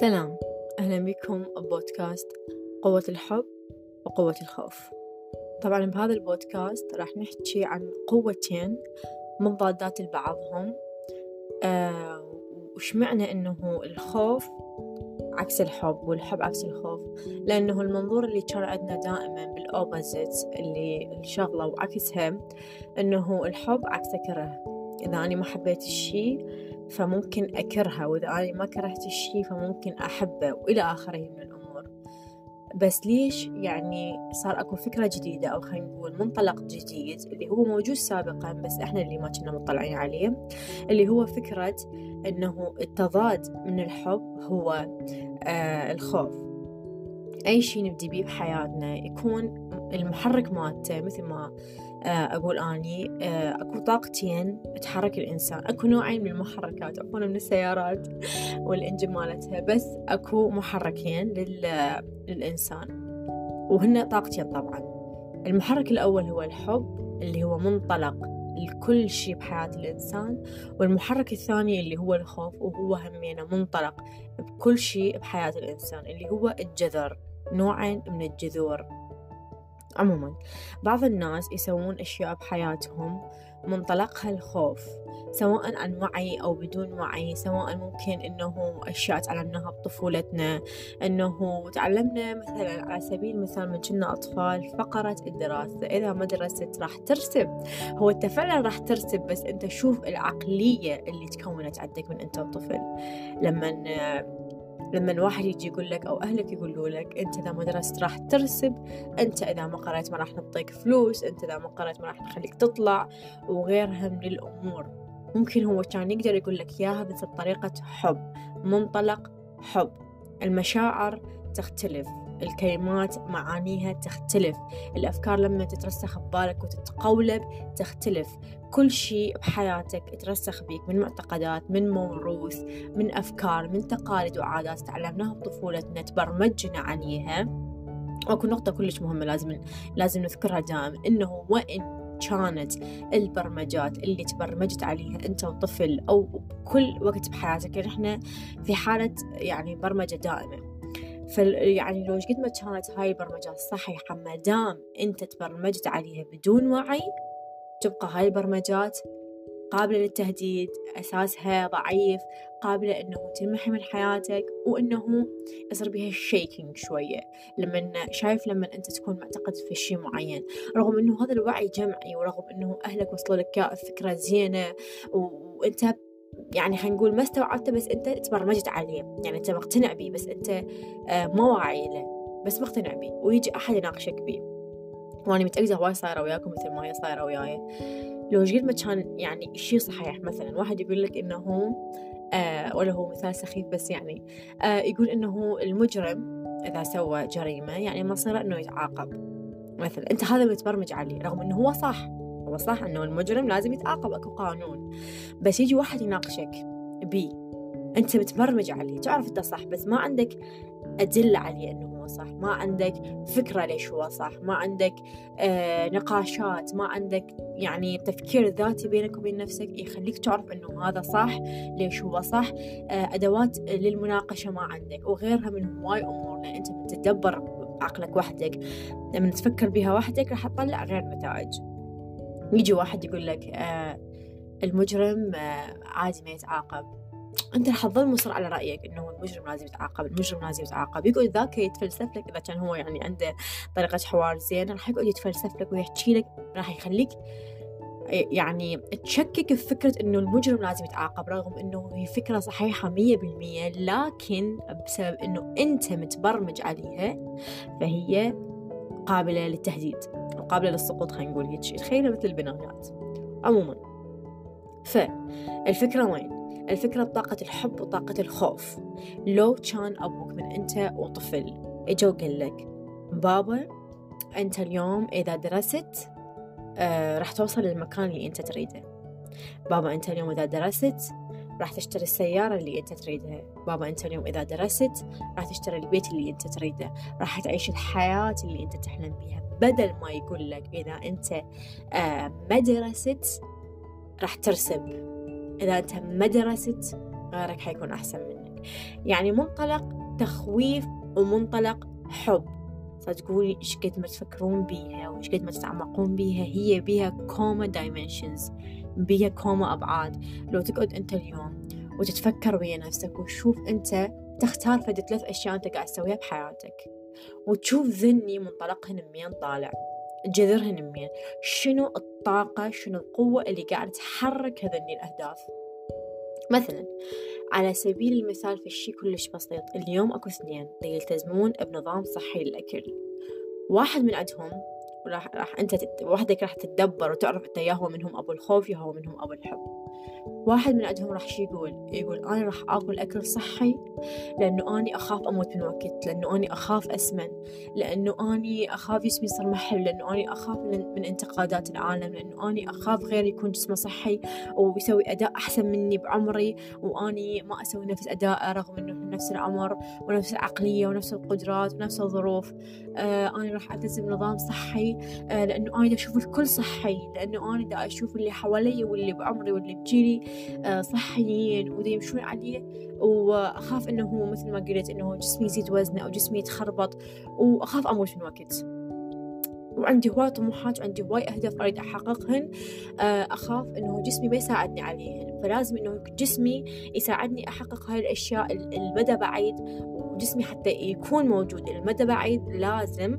سلام. أهلا بكم ببودكاست قوة الحب وقوة الخوف. طبعا بهذا البودكاست راح نحكي عن قوتين مضادات لبعضهم آه وش معنى إنه الخوف عكس الحب والحب عكس الخوف؟ لأنه المنظور اللي كان عندنا دائما بالأوبوزيت اللي الشغلة وعكسها إنه الحب عكس كره إذا أنا ما حبيت الشي فممكن أكرهه وإذا أنا ما كرهت الشي فممكن أحبه وإلى آخره من الأمور. بس ليش يعني صار أكو فكرة جديدة أو خلينا نقول منطلق جديد اللي هو موجود سابقا بس إحنا اللي ما كنا مطلعين عليه اللي هو فكرة إنه التضاد من الحب هو آه الخوف. أي شيء نبدي بيه بحياتنا يكون المحرك مالته مثل ما أقول أني آه، أكو طاقتين تحرك الإنسان. أكو نوعين من المحركات عفوا من السيارات والإنجن مالتها بس أكو محركين للإنسان. وهن طاقتين طبعا. المحرك الأول هو الحب اللي هو منطلق لكل شيء بحياة الإنسان. والمحرك الثاني اللي هو الخوف وهو همينة منطلق بكل شيء بحياة الإنسان اللي هو الجذر. نوعين من الجذور. عموما بعض الناس يسوون أشياء بحياتهم منطلقها الخوف سواء عن وعي أو بدون وعي سواء ممكن إنه أشياء تعلمناها بطفولتنا إنه تعلمنا مثلا على سبيل المثال من كنا أطفال فقرة الدراسة إذا ما درست راح ترسب هو أنت فعلا راح ترسب بس أنت شوف العقلية اللي تكونت عندك من أنت طفل. لما لما الواحد يجي يقول لك أو أهلك يقولوا لك أنت إذا ما درست راح ترسب أنت إذا ما قرأت ما راح نعطيك فلوس أنت إذا ما قرأت ما راح نخليك تطلع وغيرها من الأمور. ممكن هو كان يقدر يقول لك إياها بس بطريقة حب منطلق حب. المشاعر تختلف. الكلمات معانيها تختلف. الأفكار لما تترسخ ببالك وتتقولب تختلف. كل شيء بحياتك ترسخ بيك من معتقدات من موروث من أفكار من تقاليد وعادات تعلمناها بطفولتنا تبرمجنا عليها. وأكو نقطة كلش مهمة لازم لازم نذكرها دائما إنه وإن كانت البرمجات اللي تبرمجت عليها أنت وطفل أو بكل وقت بحياتك يعني إحنا في حالة يعني برمجة دائمة يعني لو قد ما كانت هاي البرمجات صحيحة ما دام أنت تبرمجت عليها بدون وعي تبقى هاي البرمجات قابلة للتهديد أساسها ضعيف قابلة إنه تنمحي من حياتك وإنه يصير بها شيكينج شوية. لما شايف لما أنت تكون معتقد في شيء معين. رغم إنه هذا الوعي جمعي ورغم إنه أهلك وصلوا لك فكرة زينة وأنت يعني خلينا نقول ما استوعبته بس أنت تبرمجت عليه. يعني أنت مقتنع بيه بس أنت آه، ما واعي له. بس مقتنع بيه ويجي أحد يناقشك بيه وأنا متأكدة هواي صايرة وياكم مثل ما هي صايرة وياي. لو قد ما كان يعني شيء صحيح مثلا. واحد يقول لك إنه آه ولا هو مثال سخيف بس يعني آه يقول إنه المجرم إذا سوى جريمة. يعني مصيره إنه يتعاقب. مثلا. أنت هذا متبرمج عليه. رغم إنه هو صح. هو صح إنه المجرم لازم يتعاقب أكو قانون. بس يجي واحد يناقشك بي أنت متبرمج عليه. تعرف أنت صح بس ما عندك أدلة عليه إنه هو صح. ما عندك فكرة ليش هو صح. ما عندك آه نقاشات. ما عندك يعني تفكير ذاتي بينك وبين نفسك يخليك تعرف إنه هذا صح ليش هو صح. آه أدوات للمناقشة ما عندك. وغيرها من هواي أمور. لأن أنت بتتدبر بعقلك وحدك. لما تفكر بها وحدك راح تطلع غير نتائج. يجي واحد يقول لك آه المجرم آه عادي ما يتعاقب. أنت راح تظل مصر على رأيك إنه المجرم لازم يتعاقب المجرم لازم يتعاقب. يقعد ذاك يتفلسف لك إذا كان هو يعني عنده طريقة حوار زينة راح يقعد يتفلسف لك ويحكي لك راح يخليك يعني تشكك في فكرة إنه المجرم لازم يتعاقب رغم إنه هي فكرة صحيحة مية بالمية. لكن بسبب إنه أنت متبرمج عليها فهي قابلة للتهديد. وقابلة للسقوط خلينا نقول هيك تخيلها مثل البنايات. عموما. فالفكرة وين؟ الفكرة بطاقة الحب وطاقة الخوف. لو كان أبوك من أنت وطفل إجا وقال لك بابا أنت اليوم إذا درست آه راح توصل للمكان اللي أنت تريده. بابا أنت اليوم إذا درست راح تشتري السيارة اللي أنت تريدها. بابا أنت اليوم إذا درست راح تشتري البيت اللي أنت تريده. راح تعيش الحياة اللي أنت تحلم بيها. بدل ما يقول لك إذا أنت آه، ما درست راح ترسب إذا أنت ما درست غيرك حيكون أحسن منك. يعني منطلق تخويف ومنطلق حب. فتقولي إيش قد ما تفكرون بيها وإيش قد ما تتعمقون بيها. هي بيها كومة dimensions بيها كومة أبعاد. لو تقعد أنت اليوم وتتفكر ويا نفسك وتشوف أنت تختار فد ثلاث أشياء أنت قاعد تسويها بحياتك. وتشوف ذني منطلقهن منين طالع جذرهن منين شنو الطاقة شنو القوة اللي قاعدة تحرك هذني الأهداف؟ مثلا على سبيل المثال في الشي كلش بسيط اليوم أكو اثنين يلتزمون بنظام صحي للأكل. واحد من عندهم راح أنت تت... وحدك راح تتدبر وتعرف أنت يا هو منهم أبو الخوف يا هو منهم أبو الحب. واحد من عندهم راح يقول يقول أنا راح آكل أكل صحي لأنه أني أخاف أموت من وقت لأنه أني أخاف أسمن لأنه أني أخاف جسمي يصير محل لأنه أني أخاف من انتقادات العالم لأنه أني أخاف غيري يكون جسمه صحي ويسوي أداء أحسن مني بعمري وأني ما أسوي نفس أداءه رغم أنه نفس العمر ونفس العقلية ونفس القدرات ونفس الظروف. آه أنا راح ألتزم نظام صحي آه لأنه أنا أشوف الكل صحي لأنه أنا دا أشوف اللي حوالي واللي بعمري واللي بجيلي آه صحيين ودا يمشون عليه وأخاف إنه هو مثل ما قلت إنه جسمي يزيد وزنه أو جسمي يتخربط. وأخاف أموت من وقت. وعندي هواي طموحات وعندي هواي أهداف أريد أحققهن. أخاف إنه جسمي ما يساعدني عليهن. فلازم إنه جسمي يساعدني أحقق هاي الأشياء المدى بعيد. وجسمي حتى يكون موجود. المدى بعيد لازم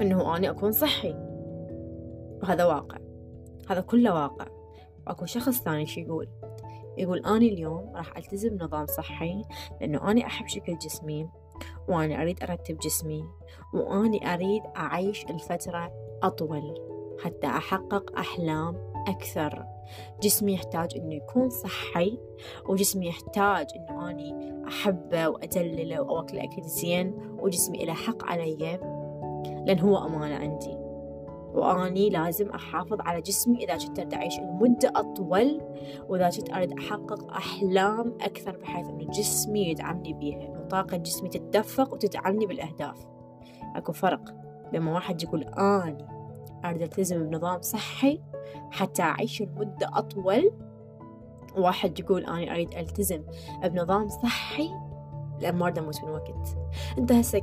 إنه أنا أكون صحي. وهذا واقع. هذا كله واقع. وأكو شخص ثاني شو يقول يقول أنا اليوم راح ألتزم نظام صحي لأنه أنا أحب شكل جسمي وأنا أريد أرتب جسمي وأني أريد أعيش الفترة أطول حتى أحقق أحلام أكثر. جسمي يحتاج إنه يكون صحي وجسمي يحتاج إنه أني أحبه وأدلله وأوكل أكل زين وجسمي إله حق علي لأن هو أمانة عندي. وأني لازم أحافظ على جسمي إذا كنت أريد أعيش المدة أطول وإذا كنت أريد أحقق أحلام أكثر بحيث أنه جسمي يدعمني بيها وطاقة جسمي تتدفق وتدعمني بالأهداف. أكو فرق لما واحد يقول أني أريد ألتزم بنظام صحي حتى أعيش المدة أطول واحد يقول أنا أريد ألتزم بنظام صحي لأن ما أريد أموت من وقت. أنت هسه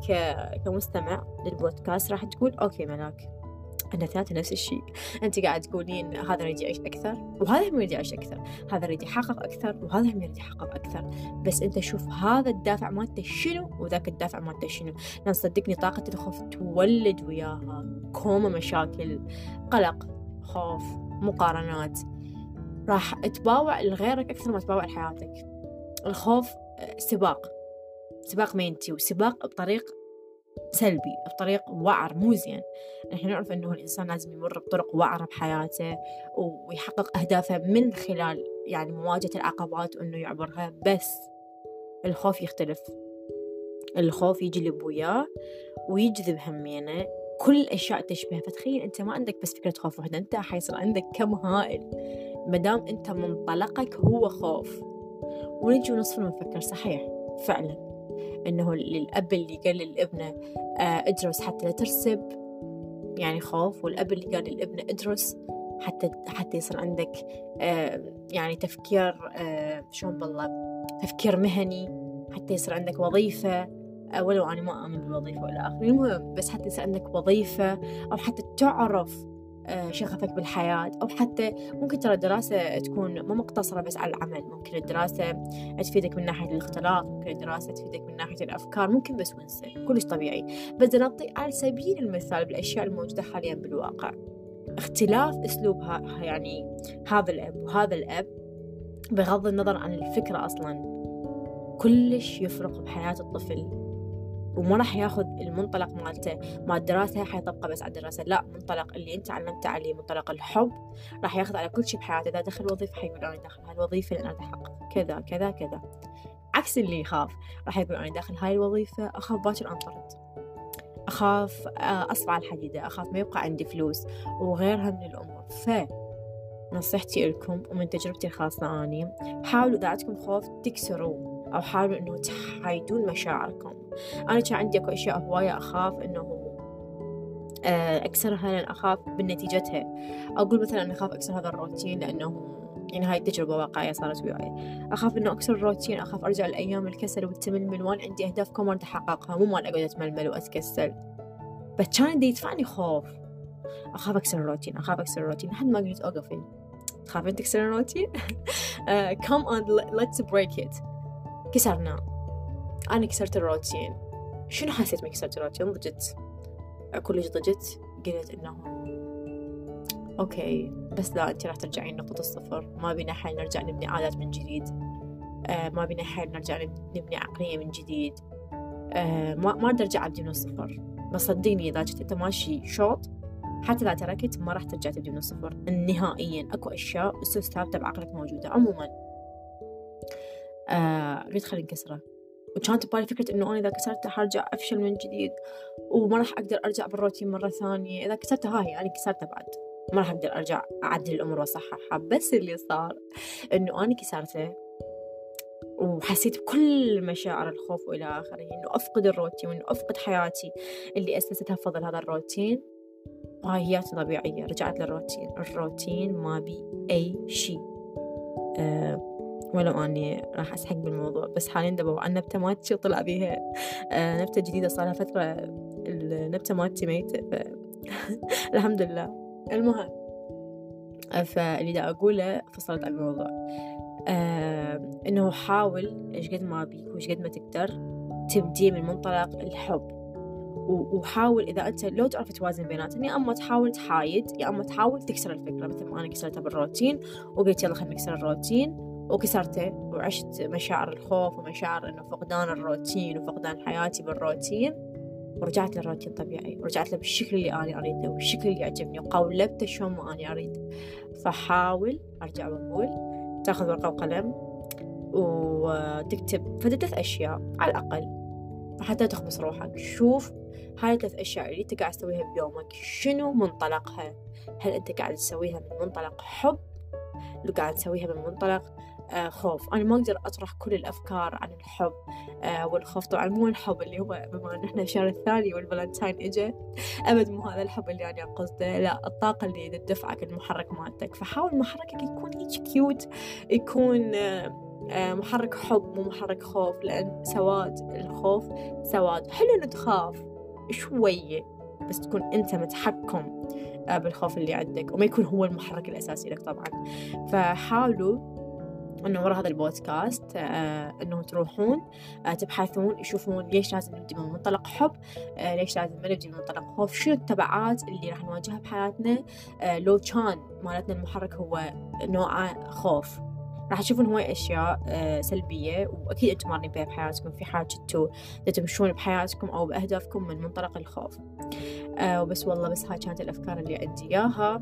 كمستمع للبودكاست راح تقول أوكي ملاك. إحنا ثلاثة نفس الشيء. أنت قاعد تقولين هذا يريد يعيش أكثر وهذا يريد يعيش أكثر. هذا يريد يحقق أكثر وهذا يريد يحقق أكثر. بس أنت شوف هذا الدافع مالته شنو وذاك الدافع مالته شنو. لأن صدقني طاقة الخوف تولد وياها. كومة مشاكل قلق خوف مقارنات. راح تباوع لغيرك أكثر ما تباوع لحياتك. الخوف سباق. سباق مينتي وسباق بطريق سلبي بطريق وعر مو زين. إحنا نعرف إنه الإنسان لازم يمر بطرق وعرة بحياته ويحقق أهدافه من خلال يعني مواجهة العقبات وإنه يعبرها بس الخوف يختلف. الخوف يجلب وياه ويجذب همينه. كل الاشياء تشبه. فتخيل أنت ما عندك بس فكرة خوف واحدة أنت حيصير عندك كم هائل. مدام أنت منطلقك هو خوف. ونجي ونصف ونفكر صحيح فعلا. إنه للأب اللي قال للابنة آه، ادرس حتى لا ترسب. يعني خوف والأب اللي قال للابنة ادرس حتى حتى يصير عندك آه، يعني تفكير آه، شلون بالله تفكير مهني حتى يصير عندك وظيفة. ولو أنا ما أؤمن بالوظيفة وإلى آخره المهم بس حتى يصير عندك وظيفة أو حتى تعرف شغفك بالحياة أو حتى ممكن ترى الدراسة تكون مو مقتصرة بس على العمل. ممكن الدراسة تفيدك من ناحية الاختلاط ممكن الدراسة تفيدك من ناحية الأفكار ممكن بس ونسة كلش طبيعي. بس نعطي على سبيل المثال بالأشياء الموجودة حاليا بالواقع. اختلاف أسلوب يعني هذا الأب وهذا الأب بغض النظر عن الفكرة أصلا كلش يفرق بحياة الطفل. وما راح ياخذ المنطلق مالته مال الدراسة حيطبقه بس على الدراسة لا منطلق اللي انت علمته عليه منطلق الحب راح ياخذ على كل شيء بحياته إذا دخل وظيفة حيقول أنا داخل هاي الوظيفة لأن أنا أحقق كذا كذا كذا. عكس اللي يخاف راح يقول أنا داخل هاي الوظيفة أخاف باكر أنطرد. أخاف آه، أصفع الحديدة أخاف ما يبقى عندي فلوس وغيرها من الأمور. ف نصيحتي لكم ومن تجربتي الخاصة أني حاولوا إذا عندكم خوف تكسروه أو حاولوا إنه تحايدون مشاعركم. أنا كان عندي أكو أشياء هواية أخاف إنه آه، أكسرها لأن أخاف بنتيجتها. أقول مثلا أخاف أكسر هذا الروتين لأنه يعني هاي تجربة واقعية صارت وياي. أخاف إنه أكسر الروتين أخاف أرجع لأيام الكسل والتململ وأنا عندي أهداف كم أريد أحققها مو مال أقعد أتململ وأتكسل. بس كان دي يدفعني خوف. أخاف أكسر الروتين أخاف أكسر الروتين. لحد ما قلت أوقفي تخافين تكسر الروتين؟ come on let's break it كسرنا. أنا كسرت الروتين. شنو حسيت من كسرت الروتين؟ ضجت. كلش ضجت؟ قلت إنه okay بس لا أنت راح ترجعين نقطة الصفر. ما بينا حل نرجع نبني عادات من جديد. آه ما بينا حل نرجع نبني عقلية من جديد. آه ما ما أرجع أبدي من الصفر. بس صدقني إذا جيت أنت ماشي شوط حتى إذا تركت ما راح ترجع تبدي من الصفر. نهائيا أكو أشياء أسس ثابتة بعقلك موجودة. عموما آه قلت خلينا نكسره وكانت ببالي فكرة إنه أنا إذا كسرته حرجع أفشل من جديد وما راح أقدر أرجع بالروتين مرة ثانية. إذا كسرته هاي يعني كسرته بعد ما راح أقدر أرجع أعدل الأمور وأصححها. بس اللي صار إنه أنا كسرته وحسيت بكل مشاعر الخوف وإلى آخره إنه أفقد الروتين وإنه أفقد حياتي اللي أسستها بفضل هذا الروتين. باهيات طبيعية رجعت للروتين. الروتين ما بي أي شيء. أه ولو أني راح أسحق بالموضوع. بس حاليا دبوا. عن نبتة مالتي وطلع بيها أه نبتة جديدة صار لها فترة النبتة مالتي ميتة ف... الحمد لله. المهم فاللي دا أقوله فصلت عن الموضوع. آه إنه حاول إيش قد ما بيك وإيش قد ما تقدر تبدي من منطلق الحب. وحاول إذا أنت لو تعرف توازن بيناتهم يا أما تحاول تحايد يا أما تحاول تكسر الفكرة. مثل ما أنا كسرتها بالروتين وقلت يلا خلينا نكسر الروتين. وكسرته وعشت مشاعر الخوف ومشاعر إنه فقدان الروتين وفقدان حياتي بالروتين ورجعت للروتين طبيعي ورجعت له بالشكل اللي أنا أريده والشكل اللي يعجبني وقولبته شلون ما أنا أريد. فحاول أرجع وأقول تأخذ ورقة وقلم وتكتب ثلاث أشياء على الأقل حتى تخبص روحك. شوف هاي الثلاث أشياء اللي أنت قاعد تسويها بيومك شنو منطلقها؟ هل أنت قاعد تسويها من منطلق حب؟ لو قاعد تسويها من منطلق خوف. أنا ما أقدر أطرح كل الأفكار عن الحب آه والخوف. طبعا مو الحب اللي هو بما أن إحنا الشهر الثاني والفالنتاين إجا أبد مو هذا الحب اللي أنا قصده. لا الطاقة اللي تدفعك المحرك مالتك. فحاول محركك يكون هيك cute يكون آه محرك حب مو محرك خوف. لأن سواد الخوف سواد. حلو إنه تخاف شوية بس تكون أنت متحكم آه، بالخوف اللي عندك. وما يكون هو المحرك الأساسي لك طبعا. فحاولوا إنه ورا هذا البودكاست آه انه تروحون آه تبحثون تشوفون ليش لازم نبدي من منطلق حب آه ليش لازم ما نبدي من منطلق خوف شنو التبعات اللي راح نواجهها بحياتنا؟ آه لو كان مالتنا المحرك هو نوع خوف. راح تشوفون هواي أشياء آه سلبية وأكيد أنتم مارين بها بحياتكم في حاجة أنتوا تمشون بحياتكم أو بأهدافكم من منطلق الخوف. آه وبس والله بس هاي كانت الأفكار اللي عندي إياها. آه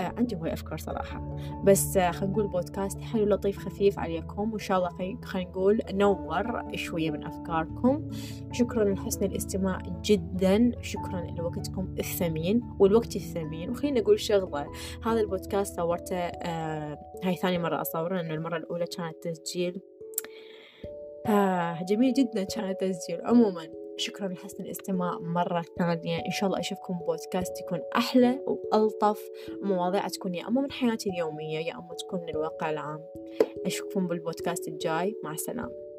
عندي هواي أفكار صراحة. بس آه خلينا نقول بودكاست حلو لطيف خفيف عليكم. وإن شاء الله خلينا نقول نور شوية من أفكاركم. شكرا لحسن الاستماع جدا. شكرا لوقتكم الثمين والوقت الثمين. وخلينا نقول شغلة. هذا البودكاست صورته آه هاي ثاني مرة أصوره لأنه المرة الأولى كانت تسجيل. آه جميل جدا كان التسجيل عموما شكرا لحسن الاستماع مرة ثانية إن شاء الله أشوفكم بودكاست يكون أحلى وألطف ومواضيع تكون يا أما من حياتي اليومية يا أما تكون من الواقع العام. أشوفكم بالبودكاست الجاي مع السلامة.